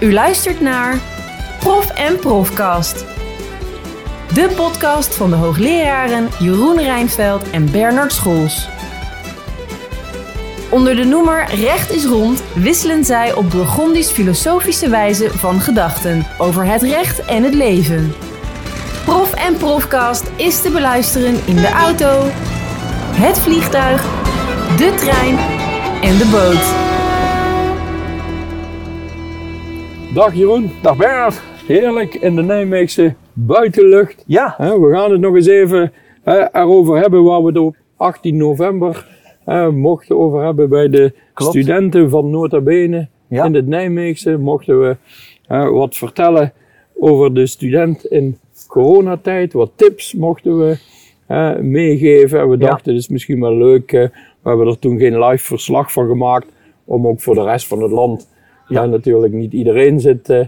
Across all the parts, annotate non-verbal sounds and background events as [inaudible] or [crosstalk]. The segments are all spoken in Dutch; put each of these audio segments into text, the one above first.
U luistert naar Prof en Profcast. De podcast van de hoogleraren Jeroen Rijnveld en Bernard Scholz. Onder de noemer Recht is rond wisselen zij op Burgondisch filosofische wijze van gedachten over het recht en het leven. Prof en Profcast is te beluisteren in de auto, het vliegtuig, de trein en de boot. Dag Jeroen. Dag Bernard. Heerlijk in de Nijmeegse buitenlucht. Ja. we gaan het nog eens even erover hebben waar we het op 18 november mochten over hebben bij de studenten van Nota Bene in het Nijmeegse. Mochten we wat vertellen over de student in coronatijd. Wat tips mochten we meegeven. En we dachten het is misschien wel leuk. we hebben er toen geen live verslag van gemaakt. Om ook voor de rest van het land ja, natuurlijk niet iedereen zit uh,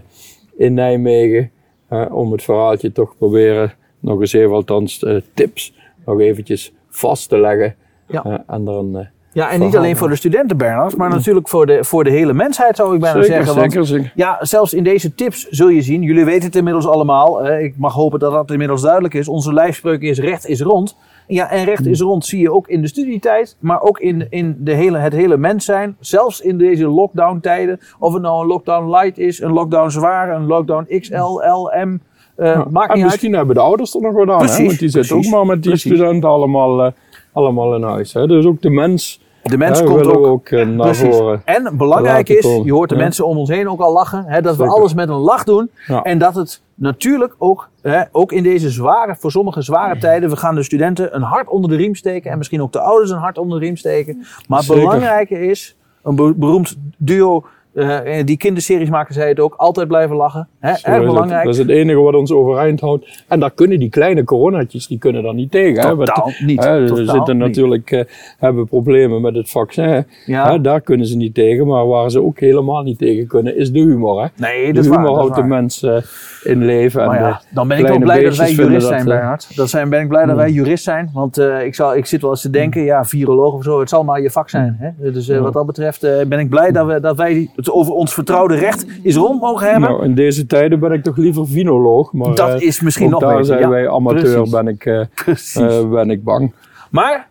in Nijmegen. Uh, om het verhaaltje toch proberen, nog eens even althans uh, tips, nog eventjes vast te leggen. Ja. en dan ja, en niet alleen voor de studenten, Bernard, maar natuurlijk voor de, voor de hele mensheid zou ik bijna zeker, zeggen. Want, zeker, zeker. Ja, zelfs in deze tips zul je zien, jullie weten het inmiddels allemaal, ik mag hopen dat dat inmiddels duidelijk is. Onze lijfspreuk is recht is rond. Ja, en recht is rond zie je ook in de studietijd, maar ook in, in de hele, het hele mens zijn. Zelfs in deze lockdown tijden. Of het nou een lockdown light is, een lockdown zwaar, een lockdown XL, L, M. Uh, ja, maakt en misschien hebben de ouders er nog wat aan, hè? want die zitten ook maar met die studenten allemaal, uh, allemaal in huis. Hè? Dus ook de mens de mens komt ook, ook uh, naar voren. En belangrijk is, je hoort de ja. mensen om ons heen ook al lachen, hè, dat we alles met een lach doen. Ja. En dat het natuurlijk ook, hè, ook in deze zware, voor sommige zware tijden, we gaan de studenten een hart onder de riem steken en misschien ook de ouders een hart onder de riem steken. Maar het belangrijke is, een beroemd duo uh, die kinderseries maken, zei het ook, altijd blijven lachen. Hè? Erg belangrijk. Dat is het enige wat ons overeind houdt. En daar kunnen die kleine coronatjes, die kunnen daar niet tegen. Totaal hè? niet. Hè? Totaal we zitten niet. natuurlijk, uh, hebben problemen met het vaccin. Ja. Hè? Daar kunnen ze niet tegen. Maar waar ze ook helemaal niet tegen kunnen, is de humor. Hè? Nee, de dat humor waar, houdt de mens uh, in leven. Maar en ja, dan ben ik wel blij dat wij jurist zijn, Bernhard. Dan zijn, ben ik blij dat wij jurist zijn. Want ik, zal, ik zit wel eens te denken, ja, viroloog of zo, het zal maar je vak zijn. Hè? Dus wat dat betreft ben ik blij dat, we, dat wij het over ons vertrouwen de recht is rond mogen hebben. Nou, in deze tijden ben ik toch liever vinoloog. Maar dat uh, is misschien nog daar beter. zijn ja, wij amateur, precies. ben ik, [laughs] uh, ben ik bang. Maar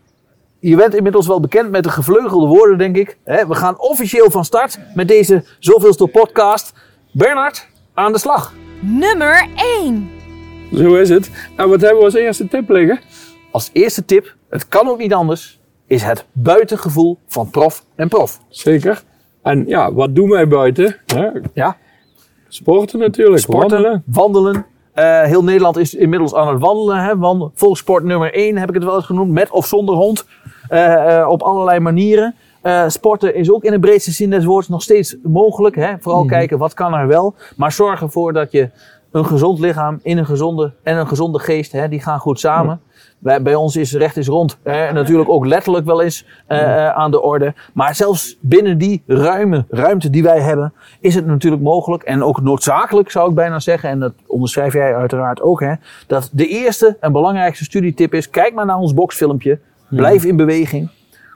je bent inmiddels wel bekend met de gevleugelde woorden, denk ik. We gaan officieel van start met deze zoveelste podcast. Bernard, aan de slag. Nummer 1. Zo is het. En wat hebben we als eerste tip liggen? Als eerste tip, het kan ook niet anders, is het buitengevoel van prof en prof. Zeker. En ja, wat doen wij buiten? Hè? Ja. Sporten natuurlijk. Sporten, wandelen. wandelen. Uh, heel Nederland is inmiddels aan het wandelen. Hè? Volkssport nummer 1 heb ik het wel eens genoemd. Met of zonder hond. Uh, uh, op allerlei manieren. sporten is ook in de breedste zin des woords nog steeds mogelijk. Hè? Vooral mm. kijken wat kan er wel. Maar zorg ervoor dat je een gezond lichaam in een gezonde en een gezonde geest, hè, die gaan goed samen. Bij, bij ons is recht is rond. Hè, natuurlijk ook letterlijk wel eens uh, uh, aan de orde. Maar zelfs binnen die ruime ruimte die wij hebben, is het natuurlijk mogelijk en ook noodzakelijk zou ik bijna zeggen. En dat onderschrijf jij uiteraard ook. Hè, dat de eerste en belangrijkste studietip is: kijk maar naar ons boxfilmpje. Blijf in beweging.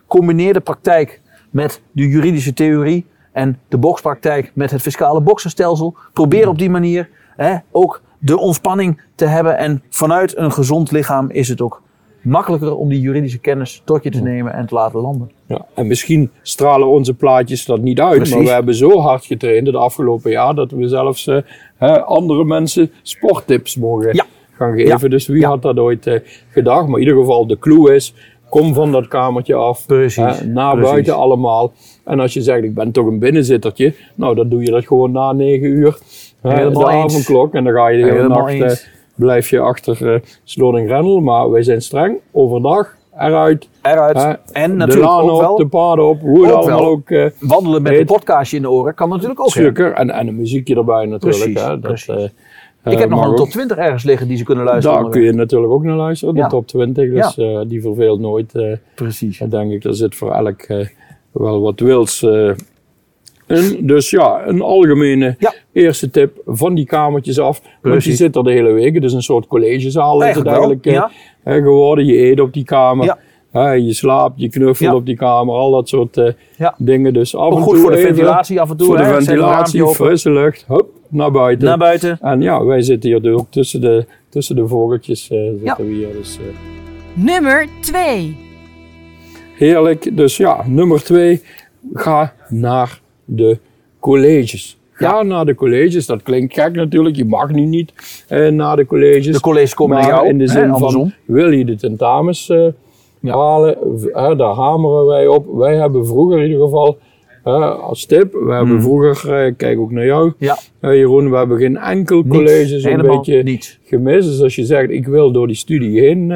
Combineer de praktijk met de juridische theorie en de bokspraktijk met het fiscale boksenstelsel. Probeer op die manier hè, ook de ontspanning te hebben. En vanuit een gezond lichaam is het ook makkelijker om die juridische kennis tot je te nemen en te laten landen. Ja, en misschien stralen onze plaatjes dat niet uit, Precies. maar we hebben zo hard getraind het afgelopen jaar dat we zelfs uh, hè, andere mensen sporttips mogen Ja. gaan geven. Ja. Dus wie Ja. had dat ooit uh, gedacht? Maar in ieder geval, de clue is, kom van dat kamertje af, Precies. naar Precies. buiten allemaal. En als je zegt, ik ben toch een binnenzittertje, nou dan doe je dat gewoon na negen uur. Helemaal de avondklok en dan ga je de hele Helemaal nacht, eens. eh, blijf je achter uh, Slotting Grendel. Maar wij zijn streng, overdag, eruit. Eruit. hè, en de natuurlijk laan ook op, wel de paden op, hoe het ook allemaal wel. ook... eh, wandelen met heet. een podcastje in de oren kan natuurlijk ook. Zeker, en, en een muziekje erbij natuurlijk. Precies, hè. Dat, precies. eh, Ik eh, heb nog een top 20 ergens liggen die ze kunnen luisteren. Daar kun je natuurlijk ook naar luisteren, de Ja. top 20. Dus eh, die verveelt nooit. eh, Precies. dan denk ik, er zit voor elk eh, wel wat wils Dus ja, een algemene Ja. eerste tip van die kamertjes af. Want die Precies. zit er de hele week. Het is een soort collegezaal is het Eigenlijk eh, geworden. Je eet op die kamer. Ja. je slaapt, je knuffelt Ja. op die kamer, al dat soort eh, Ja. dingen. Dus af Ook en goed toe voor de even ventilatie af en toe. Voor de hè? Ventilatie, frisse lucht, hop, naar buiten. Naar buiten. En ja, wij zitten hier dus ook tussen de, tussen de vogeltjes. eh, zitten Ja. we hier, dus, Nummer 2. heerlijk. Dus ja, nummer twee, ga naar de colleges. Ga naar de colleges. Dat klinkt gek natuurlijk. Je mag nu niet eh, naar de colleges. De colleges komen maar naar jou. in de hè, zin van, wil je de tentamens eh, Ja. halen? Eh, daar hameren wij op. Wij hebben vroeger in ieder geval, eh, als tip, we hebben vroeger, eh, kijk ook naar jou. Ja. eh, Jeroen, we hebben geen enkel Niet. colleges een beetje niet. gemist. Dus als je zegt, ik wil door die studie heen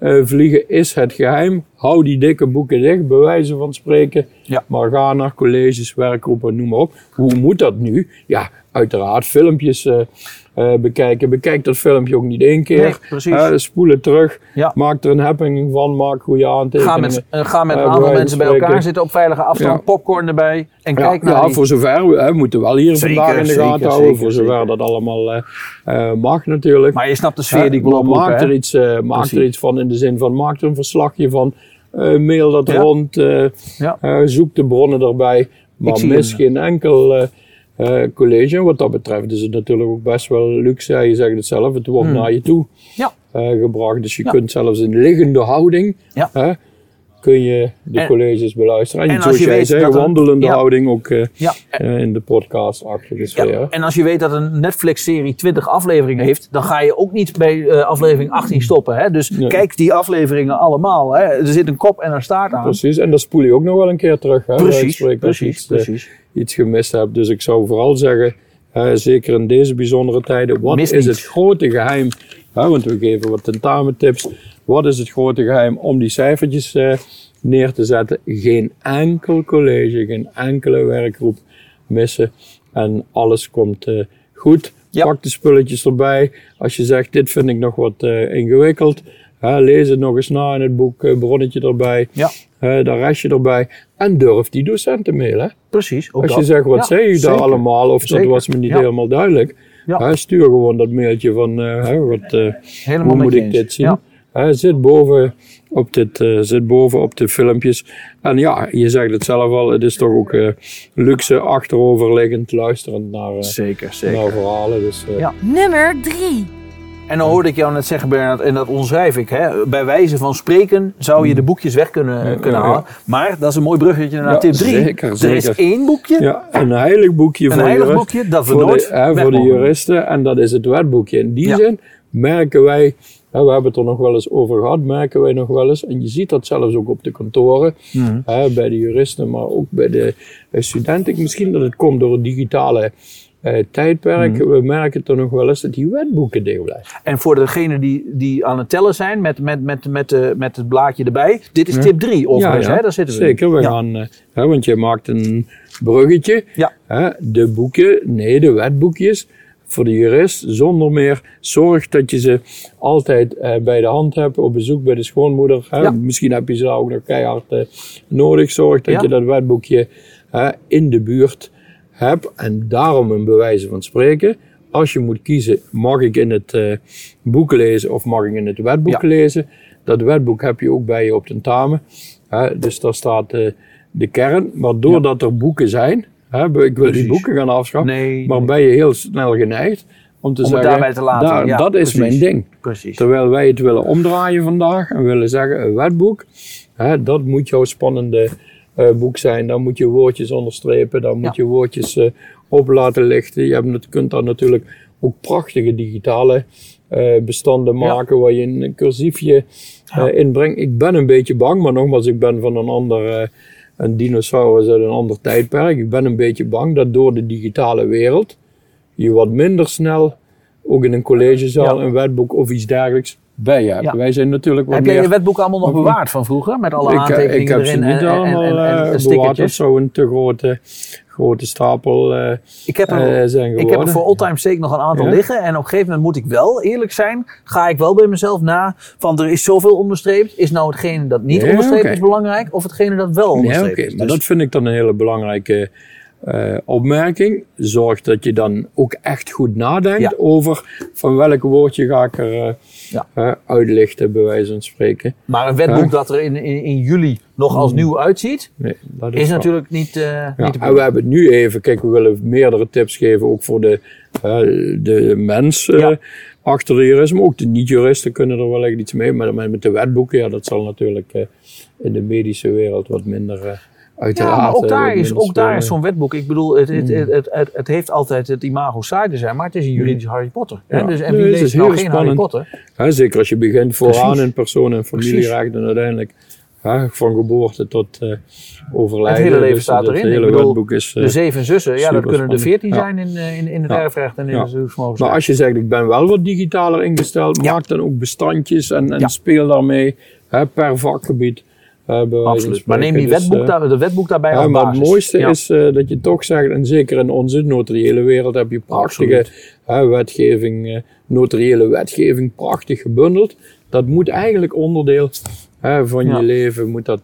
eh, vliegen, is het geheim. Hou die dikke boeken dicht, bij wijze van spreken. Ja. Maar ga naar colleges, werkgroepen, noem maar op. Hoe moet dat nu? Ja, uiteraard filmpjes eh, eh, bekijken. Bekijk dat filmpje ook niet één keer. Nee. Eh, spoel het terug. Ja. Maak er een happening van. Maak goede aantekeningen. Ga met, eh, ga met een aantal mensen bij elkaar zitten op veilige afstand. Ja. Popcorn erbij. En Ja, kijk naar ja die- voor zover. We moeten wel hier Zeker, vandaag in de gaten houden. zeker, voor zover zeker. dat allemaal mag natuurlijk. Maar je snapt de sfeer die ik oproepen, maak er, iets, maak er iets van in de zin van maak er een verslagje van. mail dat rond. zoek de bronnen erbij. Maar mis geen enkel eh, college. Wat dat betreft is het natuurlijk ook best wel luxe. Je zegt het zelf, het wordt naar je toe Hmm. Ja. eh, gebracht. Dus je Ja. kunt zelfs in liggende houding Ja. Kun je de En- colleges beluisteren. En, en als zoals jij zei, dat wandelende ja. houding ook eh, Ja. eh, in de podcast-achtige sfeer. Ja, en als je weet dat een Netflix-serie 20 afleveringen heeft, dan ga je ook niet bij eh, aflevering 18 stoppen. Hè? Dus Nee. kijk die afleveringen allemaal. Hè? Er zit een kop en een staart aan. Precies, en dan spoel je ook nog wel een keer terug. Hè, Precies, spreken, als je precies, iets, iets gemist hebt. Dus ik zou vooral zeggen, zeker in deze bijzondere tijden, wat is niet. het grote geheim? want we geven wat tentamentips. Wat is het grote geheim om die cijfertjes eh, neer te zetten? Geen enkel college, geen enkele werkgroep missen. En alles komt eh, goed. Ja. Pak de spulletjes erbij. Als je zegt, dit vind ik nog wat eh, ingewikkeld. hè, lees het nog eens na in het boek, bronnetje erbij. Ja, daar restje erbij. En durf die docenten mailen. precies. Ook Als je dat. zegt, wat Ja, zei u daar allemaal? Of Zeker. dat was me niet Ja. helemaal duidelijk. Ja. Hè, stuur gewoon dat mailtje van, hè, wat, hoe moet je ik dit zien? Ja. Hè, zit, boven op dit, eh, zit boven op de filmpjes. En ja, je zegt het zelf al, het is toch ook eh, luxe achteroverliggend luisterend naar, eh, Zeker, zeker. naar verhalen. Dus, eh, Ja. Nummer 3. En dan hoorde ik jou net zeggen, Bernard, en dat onderschrijf ik. Hè, bij wijze van spreken zou je de boekjes weg kunnen, Ja, kunnen ja, halen. Maar dat is een mooi bruggetje naar Ja, tip 3. zeker, Er is één boekje, Ja, een heilig boekje een voor heilig boekje, dat we voor nooit de, hè, voor de juristen. En dat is het wetboekje. In die Ja. zin merken wij, hè, we hebben het er nog wel eens over gehad, merken wij nog wel eens. En je ziet dat zelfs ook op de kantoren, Mhm. hè, bij de juristen, maar ook bij de studenten. Misschien dat het komt door het digitale eh, tijdperk. Mhm. We merken toch nog wel eens dat die wetboeken dicht blijven. En voor degenen die, die aan het tellen zijn met, met, met, met, met het blaadje erbij. Dit is Ja. tip 3 overigens, ja, hè? daar zitten we in. Zeker, we gaan, eh, hè, want je maakt een bruggetje. Ja. Hè, de boeken, nee, de wetboekjes voor de jurist, zonder meer. Zorg dat je ze altijd eh, bij de hand hebt, op bezoek bij de schoonmoeder. Hè. Ja. Misschien heb je ze ook nog keihard eh, nodig. Zorg dat Ja. je dat wetboekje in de buurt hebt. En daarom een bewijzen van spreken. Als je moet kiezen, mag ik in het eh, boek lezen of mag ik in het wetboek Ja. lezen? Dat wetboek heb je ook bij je op tentamen. Hè, dus daar staat de kern. Maar doordat er boeken zijn, hè, ik wil die boeken gaan afschaffen, Nee, maar nee. ben je heel snel geneigd om te Om zeggen, daarbij te laten. daar- Ja, dat is mijn ding. Precies. Terwijl wij het willen omdraaien vandaag en willen zeggen, een wetboek, hè, dat moet jouw spannende eh, boek zijn. Dan moet je woordjes onderstrepen, dan moet Ja. je woordjes eh, op laten lichten. Je hebt, kunt daar natuurlijk ook prachtige digitale eh, bestanden Ja. maken waar je een cursiefje inbrengt. Ik ben een beetje bang, maar nogmaals, ik ben van een ander, een dinosaurus uit een ander tijdperk. Ik ben een beetje bang dat door de digitale wereld je wat minder snel ook in een collegezaal Ja. een wetboek of iets dergelijks bij je hebt. Ja. Wij zijn natuurlijk wat Heb jij meer... je wetboek allemaal nog bewaard van vroeger? Met alle ik, eh, aantekeningen ik heb ze erin niet en, en, allemaal en, en, eh, en bewaard. Dat zou een te grote, grote stapel eh, Ik heb, er, eh, zijn ik heb er voor all time sake nog een aantal Ja? liggen. En op een gegeven moment moet ik wel eerlijk zijn. Ga ik wel bij mezelf na. Van er is zoveel onderstreept. Is nou hetgene dat niet onderstreept is belangrijk? Of hetgene dat wel onderstreept oké, is? maar Dus- dat vind ik dan een hele belangrijke eh, opmerking. Zorg dat je dan ook echt goed nadenkt Ja. over van welk woordje ga ik er eh, Ja. uitlichten, bij wijze van spreken. Maar een wetboek dat er in, in, in juli nog als nieuw uitziet, Nee, dat is natuurlijk niet, eh Ja, niet te en we hebben het nu even, kijk, we willen meerdere tips geven, ook voor de, eh, de mens achter de jurist, maar ook de niet-juristen kunnen er wel echt iets mee. Maar met de wetboeken, ja, dat zal natuurlijk eh, in de medische wereld wat minder uh, uiteraard. Ja, maar ook eh, daar wat is, ook daar is zo'n wetboek. Ik bedoel, het, het, Mm. het, het, het, het heeft altijd het imago saai te zijn, maar het is een juridisch Harry Potter. Hè? Ja. Dus, en wie het leest nou geen Harry. Potter? Zeker als je begint vooraan Precies. in persoon- en familierecht en uiteindelijk hè, van geboorte tot eh, overlijden. Het hele leven Dus staat dat erin. Ik hele bedoel, wetboek is... eh, De zeven zussen, ja, dat kunnen er veertien Ja. zijn in, eh, in, in het Ja. erfrecht en in Ja. het beroepsmogelijkheid. Maar als je zegt, ik ben wel wat digitaler ingesteld, Ja. maak dan ook bestandjes en, en Ja. speel daarmee hè, per vakgebied. Absoluut. Maar neem die. Dus, wetboek, eh, daar, de wetboek daarbij ja, maar basis. het mooiste Ja. is eh, dat je toch zegt, en zeker in onze notariële wereld heb je prachtige wetgeving, eh, notariële wetgeving, prachtig gebundeld. Dat moet eigenlijk onderdeel van Ja. je leven, moet dat...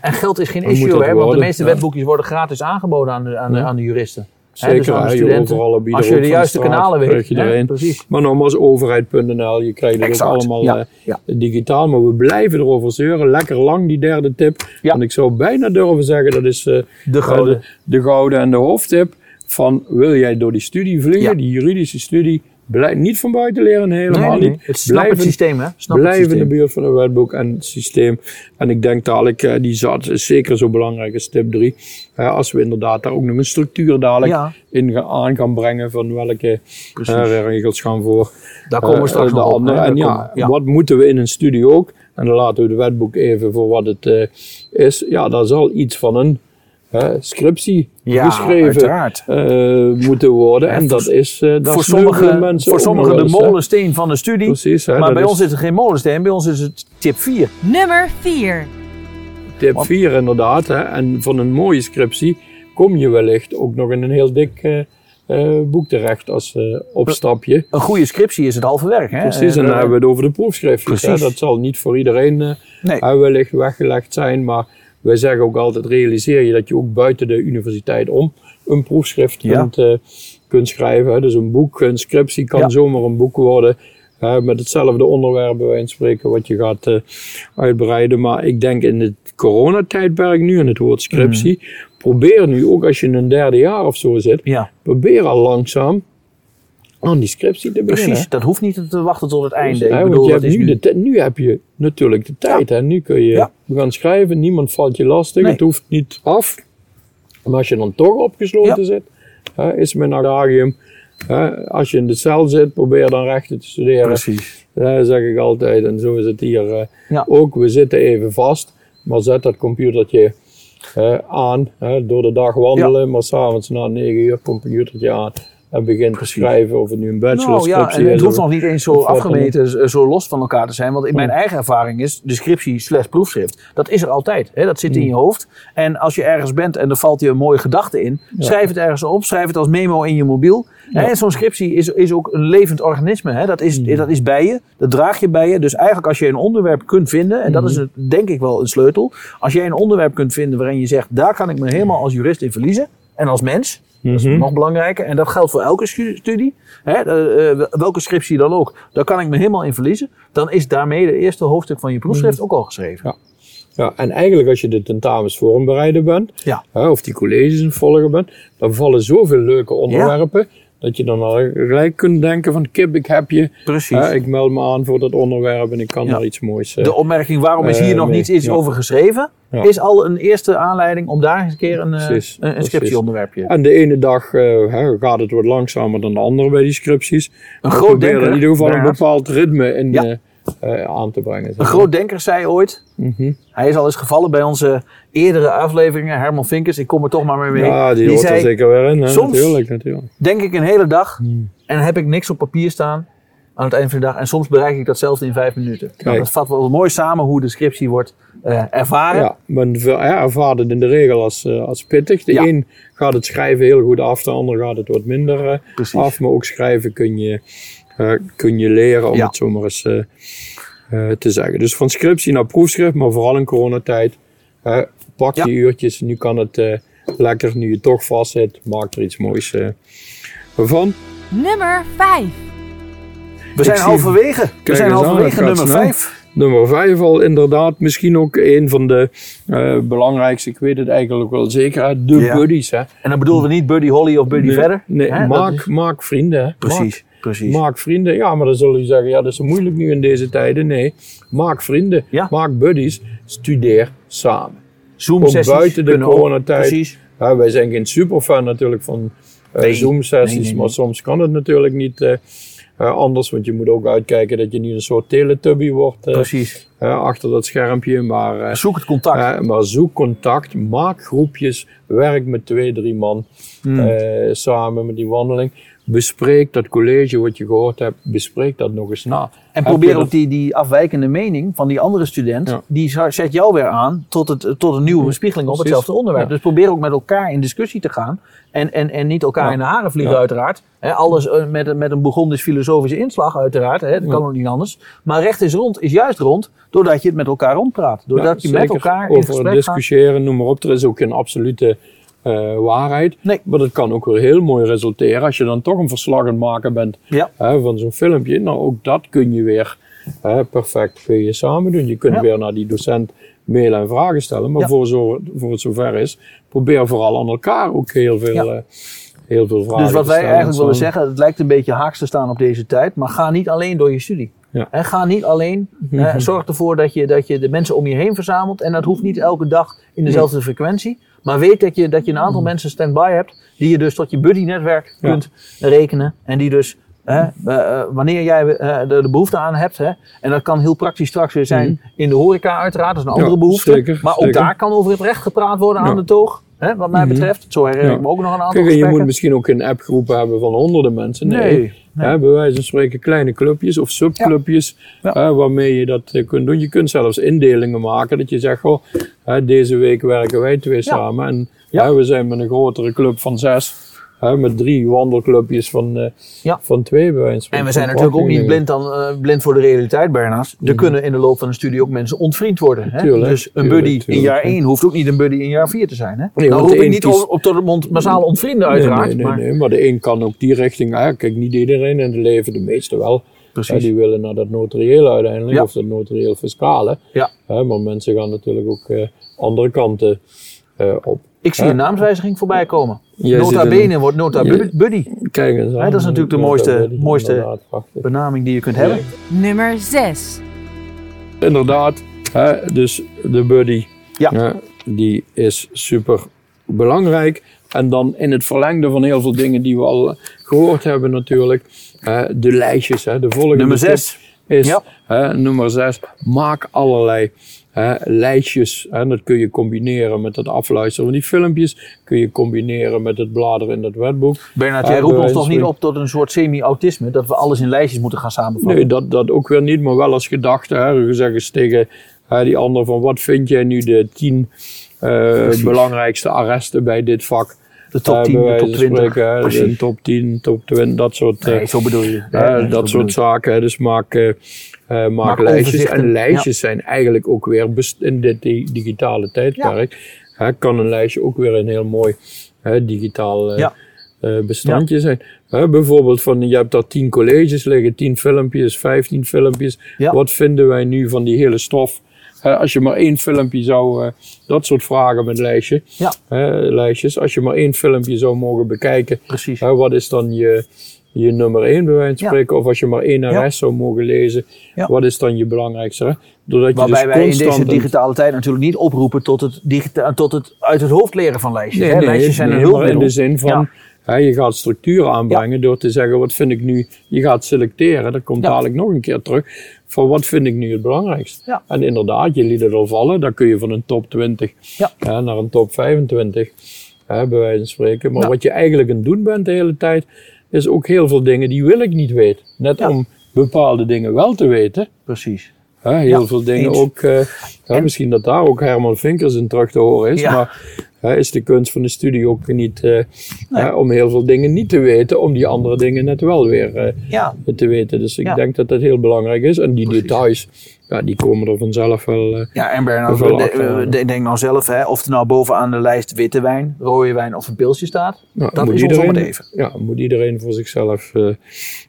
En geld is geen issue, hè, want de meeste wetboekjes worden gratis aangeboden aan de, aan de, aan de juristen. Zeker, dus aan studenten. overal Als je de juiste kanalen weet. je. Precies. Maar nogmaals, overheid.nl, je krijgt het Exact, ook allemaal ja, eh, ja. digitaal. Maar we blijven erover zeuren. Lekker lang, die derde tip. Ja. Want ik zou bijna durven zeggen, dat is eh, De gouden. de, de gouden en de hoofdtip. Van, wil jij door die studie vliegen, die juridische studie, blijf niet van buiten leren, helemaal Nee, niet. Het snap systeem, hè? Snap het Blijf in de buurt van het wetboek en het systeem. En ik denk dadelijk, eh, die zat is zeker zo belangrijk als tip 3. als we inderdaad daar ook nog een structuur dadelijk Ja. in gaan, aan gaan brengen van welke eh, regels gaan voor Daar komen we eh, straks de nog op. andere. En ja, wat moeten we in een studie ook? En dan laten we het wetboek even voor wat het eh, is. Ja, daar zal iets van een scriptie Ja, geschreven uiteraard. eh, moeten worden. En dat is eh dat voor sommigen, mensen voor sommigen de hè. molensteen van de studie. Precies, hè, maar bij is- ons is het geen molensteen, bij ons is het tip 4. Nummer 4. Tip Want- 4 inderdaad. Hè. En van een mooie scriptie kom je wellicht ook nog in een heel dik eh, eh, boek terecht als eh, opstapje. Een goede scriptie is het halve werk. Hè? Precies, en dan hebben we het over de proefschriftjes. hè. Dat zal niet voor iedereen eh, Nee. eh, wellicht weggelegd zijn, maar wij zeggen ook altijd, realiseer je dat je ook buiten de universiteit om een proefschrift Ja. kunt, eh, kunt schrijven. hè. Dus een boek, een scriptie kan Ja. zomaar een boek worden. met hetzelfde onderwerp bij wijze spreken wat je gaat eh, uitbreiden. Maar ik denk in het coronatijdperk nu, in het woord scriptie, Mm. probeer nu ook als je in een derde jaar of zo zit, Ja, probeer al langzaam aan die scriptie te beginnen. precies. Dat hoeft niet te wachten tot het einde. Dus, hè, want bedoel, je hebt nu, nu... de nu heb je natuurlijk de tijd. Hè? Nu kun je Ja. gaan schrijven, niemand valt je lastig, Nee. het hoeft niet af. Maar als je dan toch opgesloten Ja. zit, hè, is mijn adagium. Hè, als je in de cel zit, probeer dan rechten te studeren. Precies. Dat zeg ik altijd. En zo is het hier eh, ook. We zitten even vast, maar zet dat computertje eh, aan. Hè, door de dag wandelen, maar s'avonds na 9 uur computertje aan. En begint te schrijven of het nu een Nou ja, bachelorscriptie en het hoeft nog niet eens zo afgemeten, zo los van elkaar te zijn. Want in mijn Hmm. eigen ervaring is de scriptie slash proefschrift. Dat is er altijd. Hè? Dat zit Hmm. in je hoofd. En als je ergens bent en er valt je een mooie gedachte in. Schrijf het ergens op. Schrijf het als memo in je mobiel. En zo'n scriptie is, is ook een levend organisme. Hè? Dat, is, Hmm. dat is bij je. Dat draag je bij je. Dus eigenlijk als je een onderwerp kunt vinden. En dat Hmm. is het, denk ik wel een sleutel. Als jij een onderwerp kunt vinden waarin je zegt. Daar kan ik me helemaal als jurist in verliezen. En als mens. Dat is Mhm. nog belangrijker. En dat geldt voor elke stu- studie. Hè, eh, eh, welke scriptie dan ook. Daar kan ik me helemaal in verliezen. Dan is daarmee de eerste hoofdstuk van je proefschrift ook al geschreven. Ja. Ja, en eigenlijk als je de tentamens voorbereiden bent, Ja. hè, of die colleges het volgen bent, dan vallen zoveel leuke onderwerpen, dat je dan al gelijk kunt denken van kip, ik heb je, Precies. hè, ik meld me aan voor dat onderwerp en ik kan Ja. daar iets moois... eh, De opmerking waarom is hier Eh, nog nee, niet iets ja. over geschreven, Ja. is al een eerste aanleiding om daar eens een keer een, eh, Precies, een, scriptieonderwerpje. En de ene dag hè, gaat het wat langzamer dan de andere bij die scripties. Een groot denker, in ieder geval een bepaald ritme in. Eh, aan te brengen. Een groot denker zei ooit, Mhm. hij is al eens gevallen bij onze eerdere afleveringen, Herman Vinkers, ik kom er toch maar mee mee. Ja, die, die hoort er zei, zeker weer in. Hè? soms- Natuurlijk, natuurlijk. denk ik een hele dag Hmm. en heb ik niks op papier staan aan het eind van de dag. En soms bereik ik datzelfde in vijf minuten. Nou, dat vat wel mooi samen hoe de scriptie wordt eh, ervaren. Ja, men ervaart het in de regel als, eh, als pittig. De Ja. een gaat het schrijven heel goed af, de ander gaat het wat minder Precies. af. Maar ook schrijven kun je, kun je leren, om Ja. het zo maar eens eh, eh, te zeggen. Dus van scriptie naar proefschrift, maar vooral in coronatijd. eh, pak Ja. je uurtjes. Nu kan het eh, lekker, nu je toch vast zit, maak er iets moois uh, van. Nummer 5. We zijn halverwege. We zijn halverwege nummer 5 nummer 5 al inderdaad misschien ook een van de uh, belangrijkste, ik weet het eigenlijk wel zeker, de buddies. Hè. En dan bedoelen we niet Buddy Holly of Buddy verder? Nee, maak, maak vrienden. Hè. Precies. Precies. Maak vrienden. Ja, maar dan zul je zeggen, ja, dat is moeilijk nu in deze tijden. Nee, maak vrienden. Ja. Maak buddies. Studeer samen. Zoom-sessies. buiten de coronatijd. Precies. Ja, wij zijn geen superfan natuurlijk van uh, Zoom-sessies, maar soms kan het natuurlijk niet. Uh, uh, anders, want je moet ook uitkijken dat je niet een soort teletubby wordt. Precies. Achter dat schermpje. Maar, zoek het contact. maar zoek contact, maak groepjes, werk met twee, drie man hmm. samen met die wandeling. Bespreek dat college wat je gehoord hebt, bespreek dat nog eens na. En probeer ook die, die afwijkende mening van die andere student, die zet jou weer aan tot, het, tot een nieuwe bespiegeling op hetzelfde onderwerp. Dus probeer ook met elkaar in discussie te gaan. En, en, en niet elkaar in de haren vliegen, uiteraard. alles eh, met, met een Burgondisch filosofische inslag, uiteraard. dat kan ook niet anders. Maar recht is rond is juist rond, doordat je het met elkaar rondpraat. Doordat je met elkaar in gesprek discussiëren, noem maar op. Er is ook geen absolute uh, waarheid. Nee. Maar dat kan ook weer heel mooi resulteren als je dan toch een verslag aan het maken bent hè, van zo'n filmpje. Nou, ook dat kun je weer hè, perfect kun je samen doen. Je kunt weer naar die docent mailen en vragen stellen. Maar voor, zo, voor het zover is, probeer vooral aan elkaar ook heel veel, uh, heel veel vragen Dus wat wij eigenlijk willen zeggen, het lijkt een beetje haaks te staan op deze tijd, maar ga niet alleen door je studie. Ja. En ga niet alleen. [laughs] Zorg ervoor dat je, dat je de mensen om je heen verzamelt. En dat hoeft niet elke dag in dezelfde frequentie. Maar weet dat je, dat je een aantal mm. mensen stand-by hebt, die je dus tot je buddy-netwerk kunt rekenen. En die dus, hè, uh, uh, wanneer jij uh, de, de, behoefte aan hebt, hè, en dat kan heel praktisch straks weer zijn mm. in de horeca uiteraard, dat is een andere ja, behoefte. Zeker, maar ook daar kan over het recht gepraat worden aan de toog. Hè, wat mij mhm. betreft. Zo herinner ik me ook nog een aantal Kijk, je moet misschien ook een appgroep hebben van honderden mensen. Nee. nee. Hè, bij wijze van spreken kleine clubjes of subclubjes hè, waarmee je dat eh, kunt doen. Je kunt zelfs indelingen maken dat je zegt, oh, hè, deze week werken wij twee samen en we zijn met een grotere club van zes met drie wandelclubjes van, uh, ja. van twee bij En we zijn natuurlijk ook niet blind, dan, uh, blind voor de realiteit, Bernard. Er mhm. kunnen in de loop van een studie ook mensen ontvriend worden. Hè? Tuurlijk, dus een buddy in jaar 1 hoeft ook niet een buddy in jaar 4 te zijn. Hè? Nee, nou hoef ik niet op, op tot de mond massaal ontvrienden uiteraard. Nee, nee, maar... nee, maar de een kan ook die richting. Ah, kijk, niet iedereen in het leven, de meeste wel. Precies. die willen naar dat notariële uiteindelijk, of dat notarieel fiscale. Ja. maar mensen gaan natuurlijk ook uh, andere kanten op. Ik zie een naamswijziging voorbij komen. nota bene wordt nota buddy. Kijk eens dat is natuurlijk de mooiste, mooiste benaming die je kunt hebben. Nummer 6. Inderdaad, hè, dus de buddy. Ja. die is super belangrijk. En dan in het verlengde van heel veel dingen die we al gehoord hebben natuurlijk. de lijstjes, hè, de volgende Nummer 6 is hè, nummer 6. Maak allerlei lijstjes. En dat kun je combineren met het afluisteren van die filmpjes. Kun je combineren met het bladeren in dat wetboek. Bernard, jij roept ons toch niet op tot een soort semi-autisme? Dat we alles in lijstjes moeten gaan samenvatten? Nee, dat, dat ook weer niet, maar wel als gedachte. Hè. We zeggen eens tegen die ander van wat vind jij nu de tien uh, belangrijkste arresten bij dit vak? De top 10, de top 20. Spreken, de top 10, top 20, dat soort, nee, zo bedoel je. Uh, dat soort zaken. Dus maak, uh, maak, lijstjes. En lijstjes zijn eigenlijk ook weer in dit digitale tijdperk. Ja. kan een lijstje ook weer een heel mooi digitaal ja. bestandje zijn. bijvoorbeeld van je hebt daar 10 colleges liggen, 10 filmpjes, 15 filmpjes. Wat vinden wij nu van die hele stof? Uh, als je maar één filmpje zou, dat soort vragen met lijstje, lijstjes, als je maar één filmpje zou mogen bekijken, Precies. wat is dan je, je nummer één bij wijze van spreken, of als je maar één RS zou mogen lezen, wat is dan je belangrijkste? Doordat je Waarbij dus wij in deze digitale tijd natuurlijk niet oproepen tot het, digita tot het uit het hoofd leren van lijstjes. Nee, nee, lijstjes zijn nee, een hulpmiddel. in de zin van, je gaat structuur aanbrengen door te zeggen, wat vind ik nu, je gaat selecteren, dat komt dadelijk nog een keer terug van wat vind ik nu het belangrijkst. Ja. En inderdaad, je liet het al vallen, dan kun je van een top 20 ja. hè, naar een top 25, hè, bij wijze van spreken. Maar wat je eigenlijk aan het doen bent de hele tijd, is ook heel veel dingen die wil ik niet weten. Net om bepaalde dingen wel te weten. Precies. Hè, heel veel dingen ook, uh, hè, misschien dat daar ook Herman Vinkers in terug te horen is, maar is de kunst van de studie ook niet om heel veel dingen niet te weten, om die andere dingen net wel weer ja. te weten. Dus ik denk dat dat heel belangrijk is. En die details, ja, die komen er vanzelf wel. Uh, ja, en Bernard, denk nou zelf, hè, of er nou bovenaan de lijst witte wijn, rode wijn of een pilsje staat. Nou, dat is iedereen, ons om het even. Ja, moet iedereen voor zichzelf uh,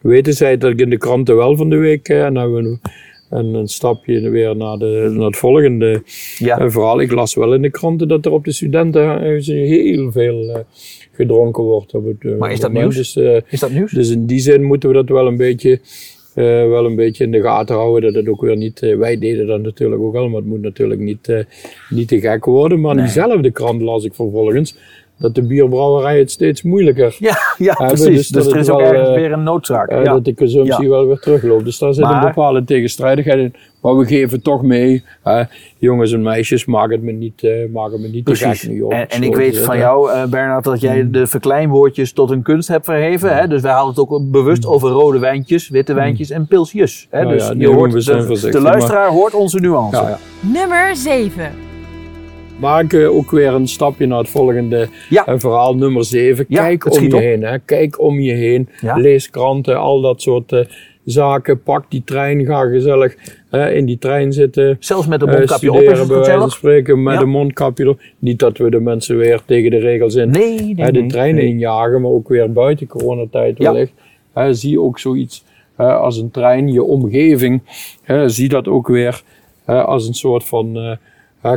weten. Zei dat ik in de kranten wel van de week. en dan hebben we en een stapje weer naar, de, naar het volgende ja. verhaal. Ik las wel in de kranten dat er op de studentenhuizen heel veel gedronken wordt. Op het, maar is dat nieuws? Dus, is dat nieuws? Dus in die zin moeten we dat wel een beetje uh, wel een beetje in de gaten houden. Dat het ook weer niet, uh, wij deden dat natuurlijk ook al, maar het moet natuurlijk niet, uh, niet te gek worden. Maar diezelfde krant las ik vervolgens dat de bierbrouwerij het steeds moeilijker Ja, ja precies. Dus, dus er is ook ergens weer een noodzaak. Ja. Dat de consumptie wel weer terugloopt. Dus daar zit maar, een bepaalde tegenstrijdigheid in. Maar we geven toch mee, jongens en meisjes, maak het me niet, uh, maak het me niet Precies. te gek. En, en ik weet van jou, uh, Bernard, dat jij hmm. de verkleinwoordjes tot een kunst hebt verheven. Hè? Dus wij hadden het ook bewust hmm. over rode wijntjes, witte hmm. wijntjes en pilsjes. Hè? Nou dus je hoort, de, de, luisteraar hoort onze nuance. Ja, Nummer 7 maken ook weer een stapje naar het volgende ja. verhaal, nummer 7. Kijk om je heen. Hè. Kijk om je heen. Lees kranten, al dat soort uh, zaken. Pak die trein, ga gezellig uh, in die trein zitten. Zelfs met een mondkapje uh, op is het bij wijze van spreken, met een mondkapje op. Niet dat we de mensen weer tegen de regels in nee, nee, de trein nee. injagen, maar ook weer buiten coronatijd wellicht. zie ook zoiets als een trein, je omgeving. zie dat ook weer als een soort van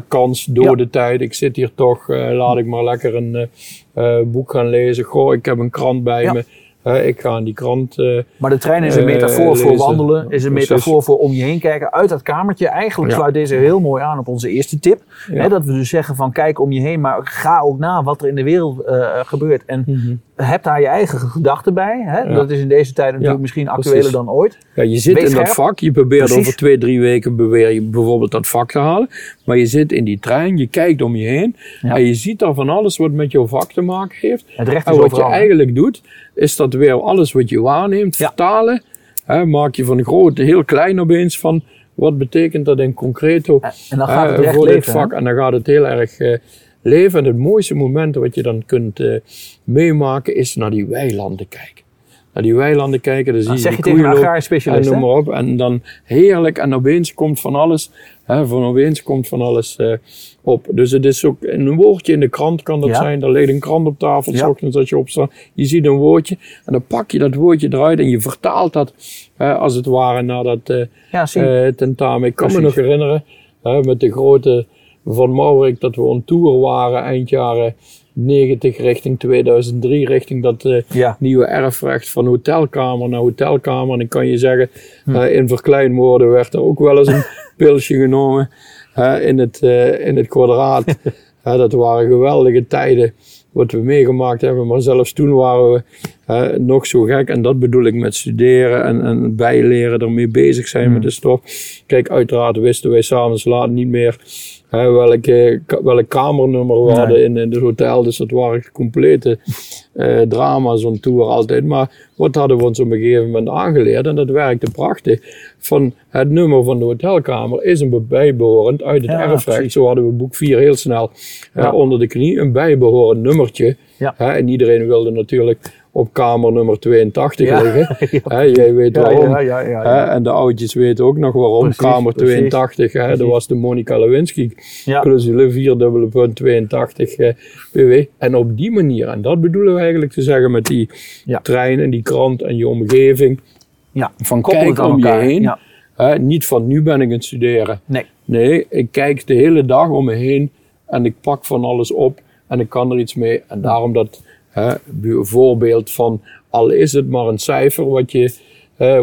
kans, door de tijd. Ik zit hier toch, uh, laat ik maar lekker een uh, boek gaan lezen. Goh, ik heb een krant bij me. Ik ga aan die krant. maar de trein is een metafoor voor wandelen, is een metafoor voor om je heen kijken uit dat kamertje. Eigenlijk sluit deze heel mooi aan op onze eerste tip. Hè, dat we dus zeggen van kijk om je heen, maar ga ook na wat er in de wereld gebeurt. En mhm heb daar je eigen gedachten bij. Hè? Dat is in deze tijd natuurlijk misschien actueler dan ooit. Ja, je zit in dat vak, je probeert over twee, drie weken beweer je bijvoorbeeld dat vak te halen. Maar je zit in die trein, je kijkt om je heen en je ziet daar van alles wat met jouw vak te maken heeft. Het recht is en wat je eigenlijk doet, is dat weer alles wat je waarneemt vertalen. Hè, maak je van groot heel klein opeens van wat betekent dat in concreto en dan gaat het voor dit vak. En dan gaat het heel erg... Uh, leven. En het mooiste moment wat je dan kunt uh, meemaken is naar die weilanden kijken. Naar die weilanden kijken, dan zie je, zeg je tegen een en noem maar op. En dan heerlijk en opeens komt van alles, hè, van opeens komt van alles uh, op. Dus het is ook een woordje in de krant kan dat zijn. Er ligt een krant op tafel, ja. ochtends als je opstaat. Je ziet een woordje en dan pak je dat woordje eruit en je vertaalt dat als het ware naar dat uh, ja, tentamen. Ik kan Precies. me nog herinneren, met de grote van Maurik dat we on tour waren eind jaren 90 richting 2003, richting dat uh, nieuwe erfrecht van hotelkamer naar hotelkamer. En ik kan je zeggen, hm. uh, in verkleinwoorden werd er ook wel eens een [laughs] pilsje genomen uh, in, het, in het kwadraat. [laughs] dat waren geweldige tijden wat we meegemaakt hebben. Maar zelfs toen waren we nog zo gek. En dat bedoel ik met studeren en, en bijleren, ermee bezig zijn met hm. de stof. Kijk, uiteraard wisten wij s'avonds laat niet meer Hè, welke, welk kamernummer we hadden in, in het hotel. Dus dat waren complete uh, drama, zo'n tour altijd. Maar wat hadden we ons op een gegeven moment aangeleerd? En dat werkte prachtig. Van het nummer van de hotelkamer is een bijbehorend uit het ja, erfrecht. Zo hadden we boek 4 heel snel uh, onder de knie. Een bijbehorend nummertje. Ja. Hè, en iedereen wilde natuurlijk op kamer nummer 82 liggen. [laughs] He, jij weet waarom. en de oudjes weten ook nog waarom. kamer 82, He, dat was de Monica Lewinsky clausule 4 eh, PW. En op die manier, en dat bedoelen we eigenlijk te zeggen met die trein en die krant en je omgeving. Ja, van kijk om je heen. niet van nu ben ik aan het studeren. Nee. Nee, ik kijk de hele dag om me heen en ik pak van alles op en ik kan er iets mee. En daarom dat Hè, voorbeeld van, al is het maar een cijfer wat je,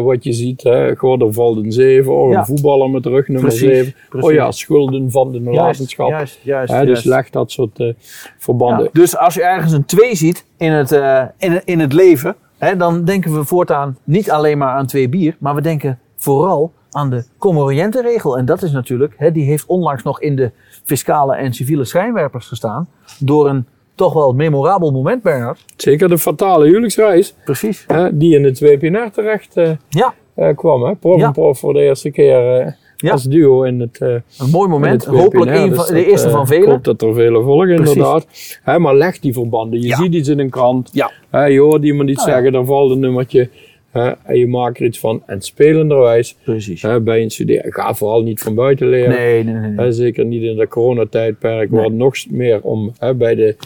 wat je ziet. Hè, Goh, er valt een 7, of een voetballer met rug nummer 7. Oh ja, schulden van de nalatenschap. Juist, juist, hè, dus leg dat soort uh, verbanden. Ja, dus als je ergens een 2 ziet in het, uh, in, in het leven, hè, dan denken we voortaan niet alleen maar aan twee bier, maar we denken vooral aan de regel En dat is natuurlijk, hè, die heeft onlangs nog in de fiscale en civiele schijnwerpers gestaan door een toch wel een memorabel moment, Bernard. Zeker de fatale huwelijksreis. Precies. die in het WPNR terecht uh, ja. uh, kwam. Hè? Prof ja. prof voor de eerste keer uh, Ja. als duo in het Een mooi moment. Hopelijk een Dus van, de eerste eh, van Ik velen. hoop dat er vele volgen Precies. inderdaad. Hè, maar leg die verbanden. Je ziet iets in een krant. Ja. Hè, je hoort iemand iets Nou zeggen, dan valt een nummertje. hè, en je maakt er iets van. En spelenderwijs Precies. hè, bij een studeren. Ga vooral niet van buiten leren. Nee, nee, nee. nee. Hè, zeker niet in de coronatijdperk, waar Nee. het nog meer om hè, bij de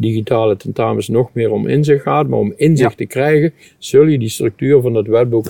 digitale tentamens nog meer om inzicht gaat. Maar om inzicht Ja. te krijgen, zul je die structuur van dat wetboek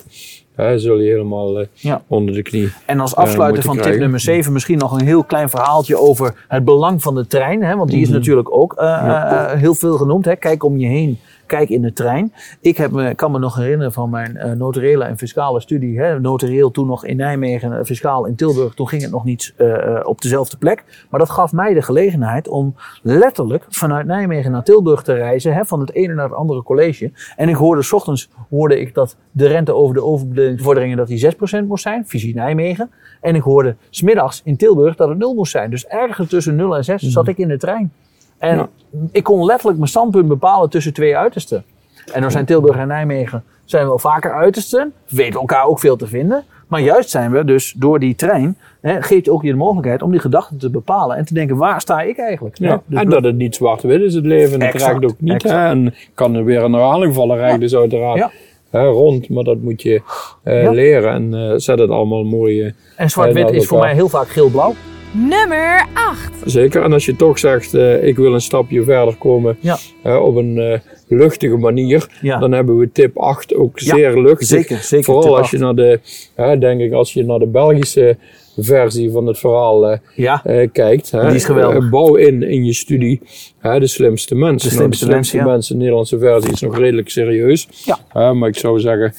hè, zul je helemaal eh, Ja. onder de knie. En als afsluiter moeten van tip nummer 7 misschien nog een heel klein verhaaltje over het belang van de trein. Hè? Want die is Mhm. natuurlijk ook eh, eh, heel veel genoemd. Hè? Kijk om je heen, kijk in de trein. Ik heb me, kan me nog herinneren van mijn notariële en fiscale studie. Hè? Notarieel toen nog in Nijmegen, eh, fiscaal in Tilburg. Toen ging het nog niet eh, op dezelfde plek. Maar dat gaf mij de gelegenheid om letterlijk vanuit Nijmegen naar Tilburg te reizen. Hè? Van het ene naar het andere college. En ik hoorde, s ochtends hoorde ik dat de rente over de overbevorderingen dat die 6% moest zijn. Visie Nijmegen. En ik hoorde smiddags in Tilburg dat het 0 moest zijn. Dus ergens tussen 0 en 6 zat ik in de trein. En Ja. ik kon letterlijk mijn standpunt bepalen tussen twee uitersten. En dan zijn Tilburg en Nijmegen zijn wel vaker uitersten. We weten elkaar ook veel te vinden. Maar juist zijn we dus door die trein, hè, geeft ook je de mogelijkheid om die gedachten te bepalen. En te denken, waar sta ik eigenlijk? Ja? Dus en dat het niet zwart-wit is, het leven. Het Exact, raakt ook niet. Hè, en kan er weer een herhaling vallen, rijdt dus uiteraard hè, rond. Maar dat moet je eh, leren en eh, zet het allemaal mooi. eh, En zwart-wit Ja, is voor mij heel vaak geel-blauw. Nummer 8. zeker. En als je toch zegt, eh, ik wil een stapje verder komen Ja. eh, op een eh, luchtige manier. Ja. Dan hebben we tip 8 ook Ja, zeer luchtig. zeker, zeker, Vooral als 8. je naar de, denk ik, als je naar de Belgische versie van het verhaal Ja, kijkt. Hè, Die is geweldig. Bouw in in je studie hè, de slimste mensen. De Nou, slimste mensen, de Nederlandse versie is nog redelijk serieus. Ja. Hè, maar ik zou zeggen,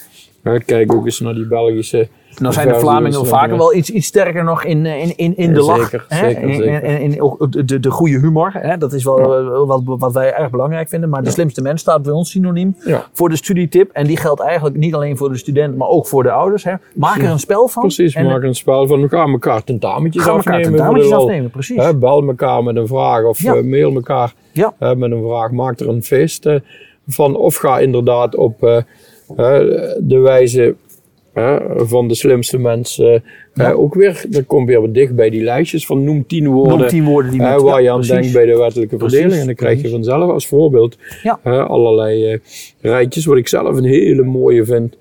kijk ook eens naar die Belgische. Nou zijn de Vlamingen vaker eh, wel iets, iets sterker nog in, eh, in, in, in de lach. zeker, zeker, En- zeker. En, en ook de, de, de goede humor. Hè? Dat is wel eh, wat, wat wij erg belangrijk vinden. Maar de slimste mens staat bij ons synoniem Ja. voor de studietip. En die geldt eigenlijk niet alleen voor de student, maar ook voor de ouders. Hè? Maak er een spel van. Precies, En, maak een spel van, we gaan elkaar tentamentjes Ga elkaar afnemen. tentamentjes afnemen, precies. Hè, bel elkaar met een vraag of Ja. mail elkaar hè, met een vraag. Maak er een feest van. Of ga inderdaad op de wijze hè, van de slimste mensen. eh, ook weer, dat komt weer wat dicht bij die lijstjes van noem tien woorden. Noem tien woorden die hè, met- waar ja, je aan precies. denkt bij de wettelijke Precies, verdeling. En dan krijg je vanzelf als voorbeeld Ja. hè, allerlei eh, rijtjes. Wat ik zelf een hele mooie vind.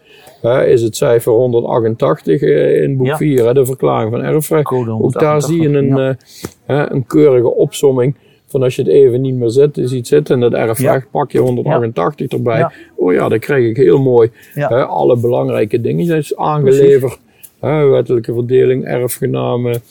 is het cijfer 188 eh, in boek Ja. 4, hè, de verklaring van erfrecht. Ook daar zie je 188, een, eh, een keurige opsomming van als je het even niet meer zit, ziet zitten en dat erfrecht pak je 188 erbij. Ja. Oh ja, dan krijg ik heel mooi hè, alle belangrijke dingen zijn aangeleverd. Hè, wettelijke verdeling, erfgenamen,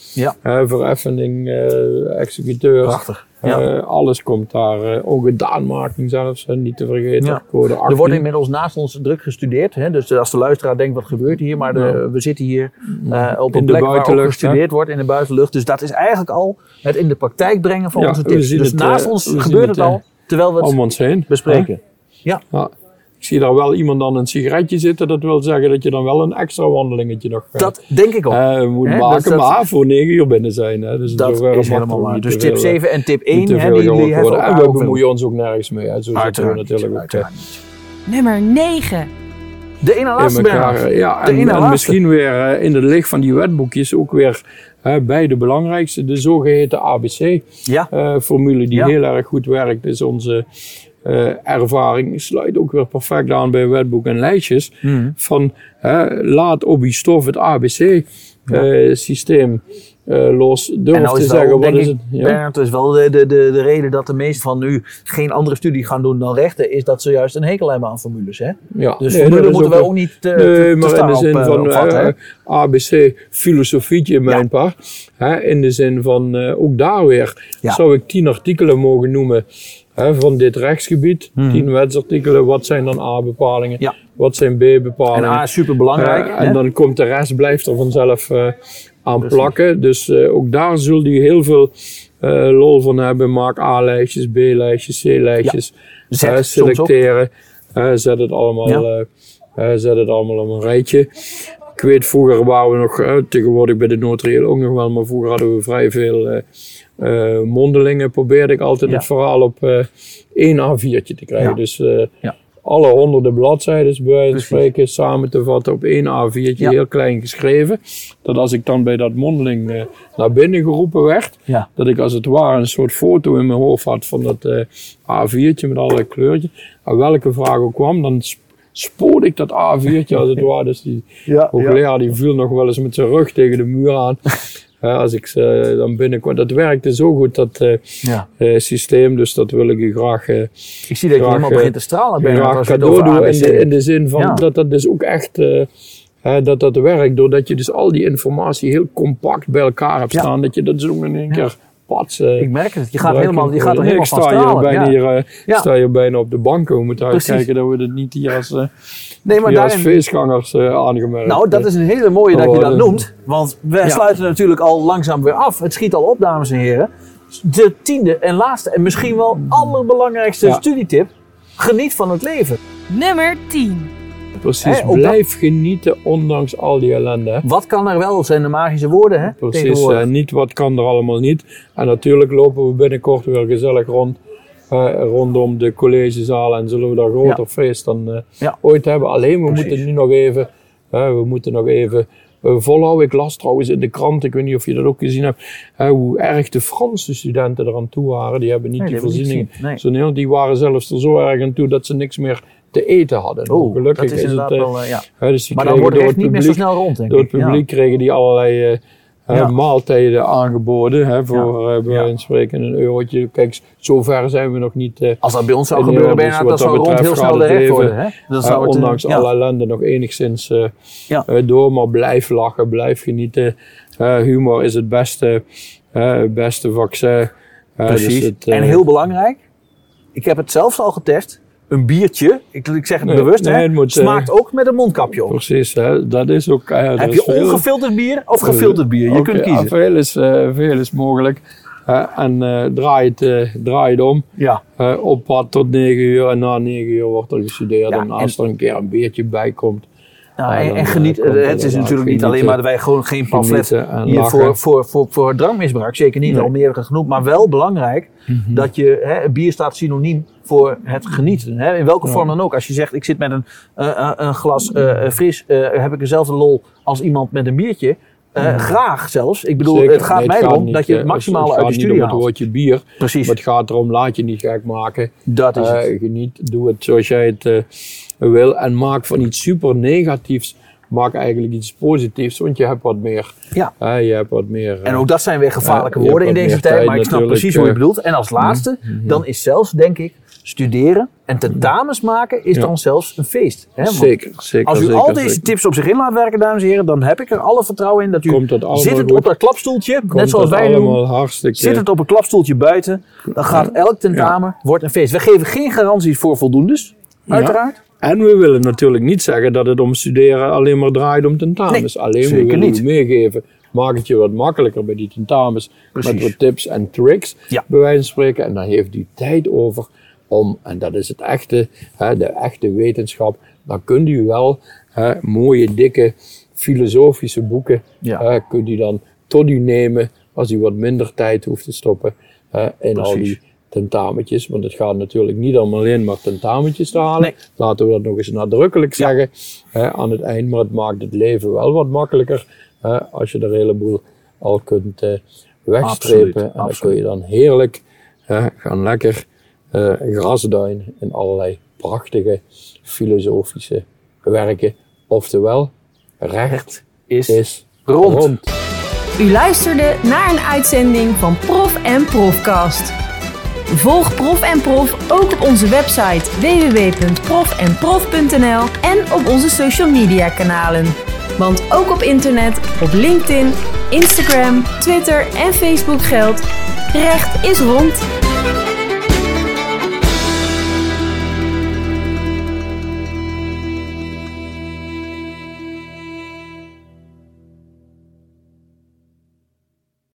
vereffening, eh executeurs. Prachtig. Ja. Eh, alles komt daar, eh, ook gedaanmaking zelfs, hè, niet te vergeten. Ja. Code Er wordt 18. inmiddels naast ons druk gestudeerd. Hè? Dus als de luisteraar denkt, wat gebeurt hier? Maar de, we zitten hier eh, op In een plek waar ook gestudeerd wordt in de buitenlucht. Dus dat is eigenlijk al het in de praktijk brengen van onze tips. Dus het, naast ons gebeurt het, al, terwijl we het om ons heen. bespreken. Ja, Ja. Ik zie daar wel iemand dan een sigaretje zitten. Dat wil zeggen dat je dan wel een extra wandelingetje nog eh, dat denk ik ook. eh, moet Hè, maken. dus dat- maar voor 9 uur binnen zijn. Hè. Dus dat is helemaal waar. niet Dus tip veel, 7 en tip niet 1, te hè, die, die worden. En we ook bemoeien ons ook nergens mee. Hè. Zo zitten we natuurlijk niet, ook niet. Nummer 9. De ene in laatste elkaar. Ja, De en, ene en laatste. misschien weer eh, in het licht van die wetboekjes ook weer hè, bij de belangrijkste. De zogeheten Ja, ABC-formule die Ja. heel erg goed werkt. Is onze ervaring. Sluit ook weer perfect aan bij wetboek en lijstjes. Mhm. Van laat op die stof het ABC-systeem eh, los. Durf nou te zeggen, wel, wat is het? Ja. Bernhard, is wel de, de, de, de reden dat de meesten van nu geen andere studie gaan doen dan rechten, is dat ze juist een hekel hebben aan formules. Hè? Ja. Dus Nee, moeten we ook niet te, Nee, te, te maar in de zin op, eh, van eh, ABC filosofietje mijn Ja. Hè, in de zin van eh, ook daar weer Ja. zou ik tien artikelen mogen noemen hè, van dit rechtsgebied. Mhm. Tien wetsartikelen. Wat zijn dan A-bepalingen? Ja. Wat zijn En B-bepalingen? A is super belangrijk. Eh, en dan komt de rest, blijft er vanzelf eh, aan Precies. plakken. Dus eh, ook daar zul je heel veel lol van hebben. Maak A-lijstjes, B-lijstjes, C-lijstjes. Ook. selecteren. Zet, het allemaal, Ja. zet het allemaal op een rijtje. Ik weet, vroeger waren we nog, eh, tegenwoordig bij de notarieel ook nog wel, maar vroeger hadden we vrij veel eh, mondelingen. Probeerde ik altijd Ja. het verhaal op eh één A4'tje te krijgen. Ja. Dus Ja. alle honderden bladzijden bij wijze van spreken samen te vatten op één A4'tje, heel klein geschreven. Dat als ik dan bij dat mondeling uh, naar binnen geroepen werd, dat ik als het ware een soort foto in mijn hoofd had van dat eh, A4'tje met allerlei kleurtjes. En welke vraag ook kwam, dan sp- spoorde ik dat A4'tje als het [laughs] ware. Dus die Ja, hoogleraar die viel nog wel eens met zijn rug tegen de muur aan. Ja, als ik ze dan binnenkwam. Dat werkte zo goed, dat eh, Ja. eh, systeem. Dus dat wil ik u graag, eh, Ik zie dat je helemaal eh, begint te stralen. Bernard, graag je cadeau doen. In de, in de zin van Ja. dat dat dus ook echt eh, dat dat werkt. Doordat je dus al die informatie heel compact bij elkaar hebt staan. Dat je dat zo in één keer pats. eh, Ik merk het. Je gaat, helemaal, je gaat er helemaal van sta stralen. bijna, Ja. hier, eh, Ja. sta hier bijna op de bank. We moeten uitkijken dat we het niet hier als, eh, Nee, maar hier als daarin, feestgangers eh, aangemerkt. Nou, dat is een hele mooie dat je dat noemt. Want we sluiten natuurlijk al langzaam weer af. Het schiet al op, dames en heren. De tiende en laatste en misschien wel allerbelangrijkste Ja. studietip. Geniet van het leven. Nummer 10. Precies, Hè, blijf genieten ondanks al die ellende. hè. Wat kan er wel? zijn de magische woorden, hè? Precies, eh, niet wat kan er allemaal niet. En natuurlijk lopen we binnenkort weer gezellig rond. eh, rondom de collegezalen en zullen we daar groter feest dan eh, Ja. ooit hebben. Alleen we Precies. moeten nu nog even, we moeten nog even volhouden. Ik las trouwens in de krant, ik weet niet of je dat ook gezien hebt, hoe erg de Franse studenten eraan toe waren. Die hebben niet Nee, die die hebben we niet voorziening. gezien, nee. Die waren zelfs er zo erg aan toe dat ze niks meer te eten hadden. Oh, Gelukkig dat is het, eh, wel, eh, ja. dus Maar dan wordt het niet meer zo snel rond, denk door het ik. Publiek kregen die allerlei eh, Ja. maaltijden aangeboden. Hè, voor bij Ja. van spreken een eurotje. Kijk, zover zijn we nog niet. eh, Als dat bij ons zou gebeuren. Bernard, Dus dat zou rond heel snel de recht worden. Hè? Dan zou het, ondanks ja. alle ellende nog enigszins Ja. door. Maar blijf lachen, blijf genieten. Humor is het beste, beste vaccin. Dus Precies. het, en heel belangrijk, ik heb het zelfs al getest. Een biertje, ik, ik zeg het Nee, bewust, nee, hè, het moet, eh, smaakt ook met een mondkapje op. Precies, hè, dat is ook. eh, Heb is je veel- ongefilterd bier of gefilterd bier? Je kunt kiezen. Veel is, eh, veel is mogelijk. En eh, draai, het, draai het om. Ja, op pad tot 9 uur en na 9 uur wordt er gestudeerd. Ja, en als er een keer een beertje bij komt, nou, en, geniet, het is natuurlijk niet alleen maar dat wij gewoon geen pamflet hier voor, voor, voor, voor drankmisbruik, zeker niet, Nee. al meer genoemd, maar wel belangrijk dat je, hè, bier staat synoniem voor het genieten. Hè, in welke Ja. vorm dan ook. Als je zegt, ik zit met een, eh, eh, een glas eh, fris, heb ik dezelfde lol als iemand met een biertje. Graag zelfs. Ik bedoel, Zeker. het gaat Nee, mij gaat erom niet, dat je het maximale het uit de studie om het haalt. woordje bier. Precies, Maar het gaat erom, laat je niet gek maken. dat is het. Geniet, doe het zoals jij het wil. En maak van iets super negatiefs, maak eigenlijk iets positiefs. Want je hebt wat meer. Ja. je hebt wat meer. En ook dat zijn weer gevaarlijke woorden in deze tijd, maar ik snap precies hoe je bedoelt. En als laatste, dan is zelfs, denk ik, studeren en tentamens maken is Ja. dan zelfs een feest. Hè? Zeker, zeker. als u zeker, al deze zeker. tips op zich in laat werken, dames en heren, dan heb ik er alle vertrouwen in dat u Komt dat allemaal zit het op dat klapstoeltje, Komt net zoals wij doen, hartstikke. zit het op een klapstoeltje buiten, dan gaat elk tentamen, wordt een feest. We geven geen garanties voor voldoendes, uiteraard. En we willen natuurlijk niet zeggen dat het om studeren alleen maar draait om tentamens. alleen we willen niet. u meegeven. Maak het je wat makkelijker bij die tentamens. Precies. Met wat tips en tricks, Ja. bij wijze van spreken. En dan heeft u tijd over om, en dat is het echte, hè, de echte wetenschap. Dan kunt u wel hè, mooie, dikke, filosofische boeken. Ja. hè, kunt u dan tot u nemen als u wat minder tijd hoeft te stoppen hè, in al die tentamentjes. Want het gaat natuurlijk niet om alleen maar tentamentjes te halen. Nee. Laten we dat nog eens nadrukkelijk Ja. zeggen hè, aan het eind. Maar het maakt het leven wel wat makkelijker hè, als je er een heleboel al kunt eh, wegstrepen. Absoluut, en dan absoluut. kun je dan heerlijk hè, gaan lekker eh grasduinen in allerlei prachtige filosofische werken. Oftewel, recht Is, is rond. rond. U luisterde naar een uitzending van Prof en Profcast. Volg Prof en Prof ook op onze website www.profenprof.nl en op onze social media kanalen. Want ook op internet, op LinkedIn, Instagram, Twitter en Facebook geldt: recht is rond.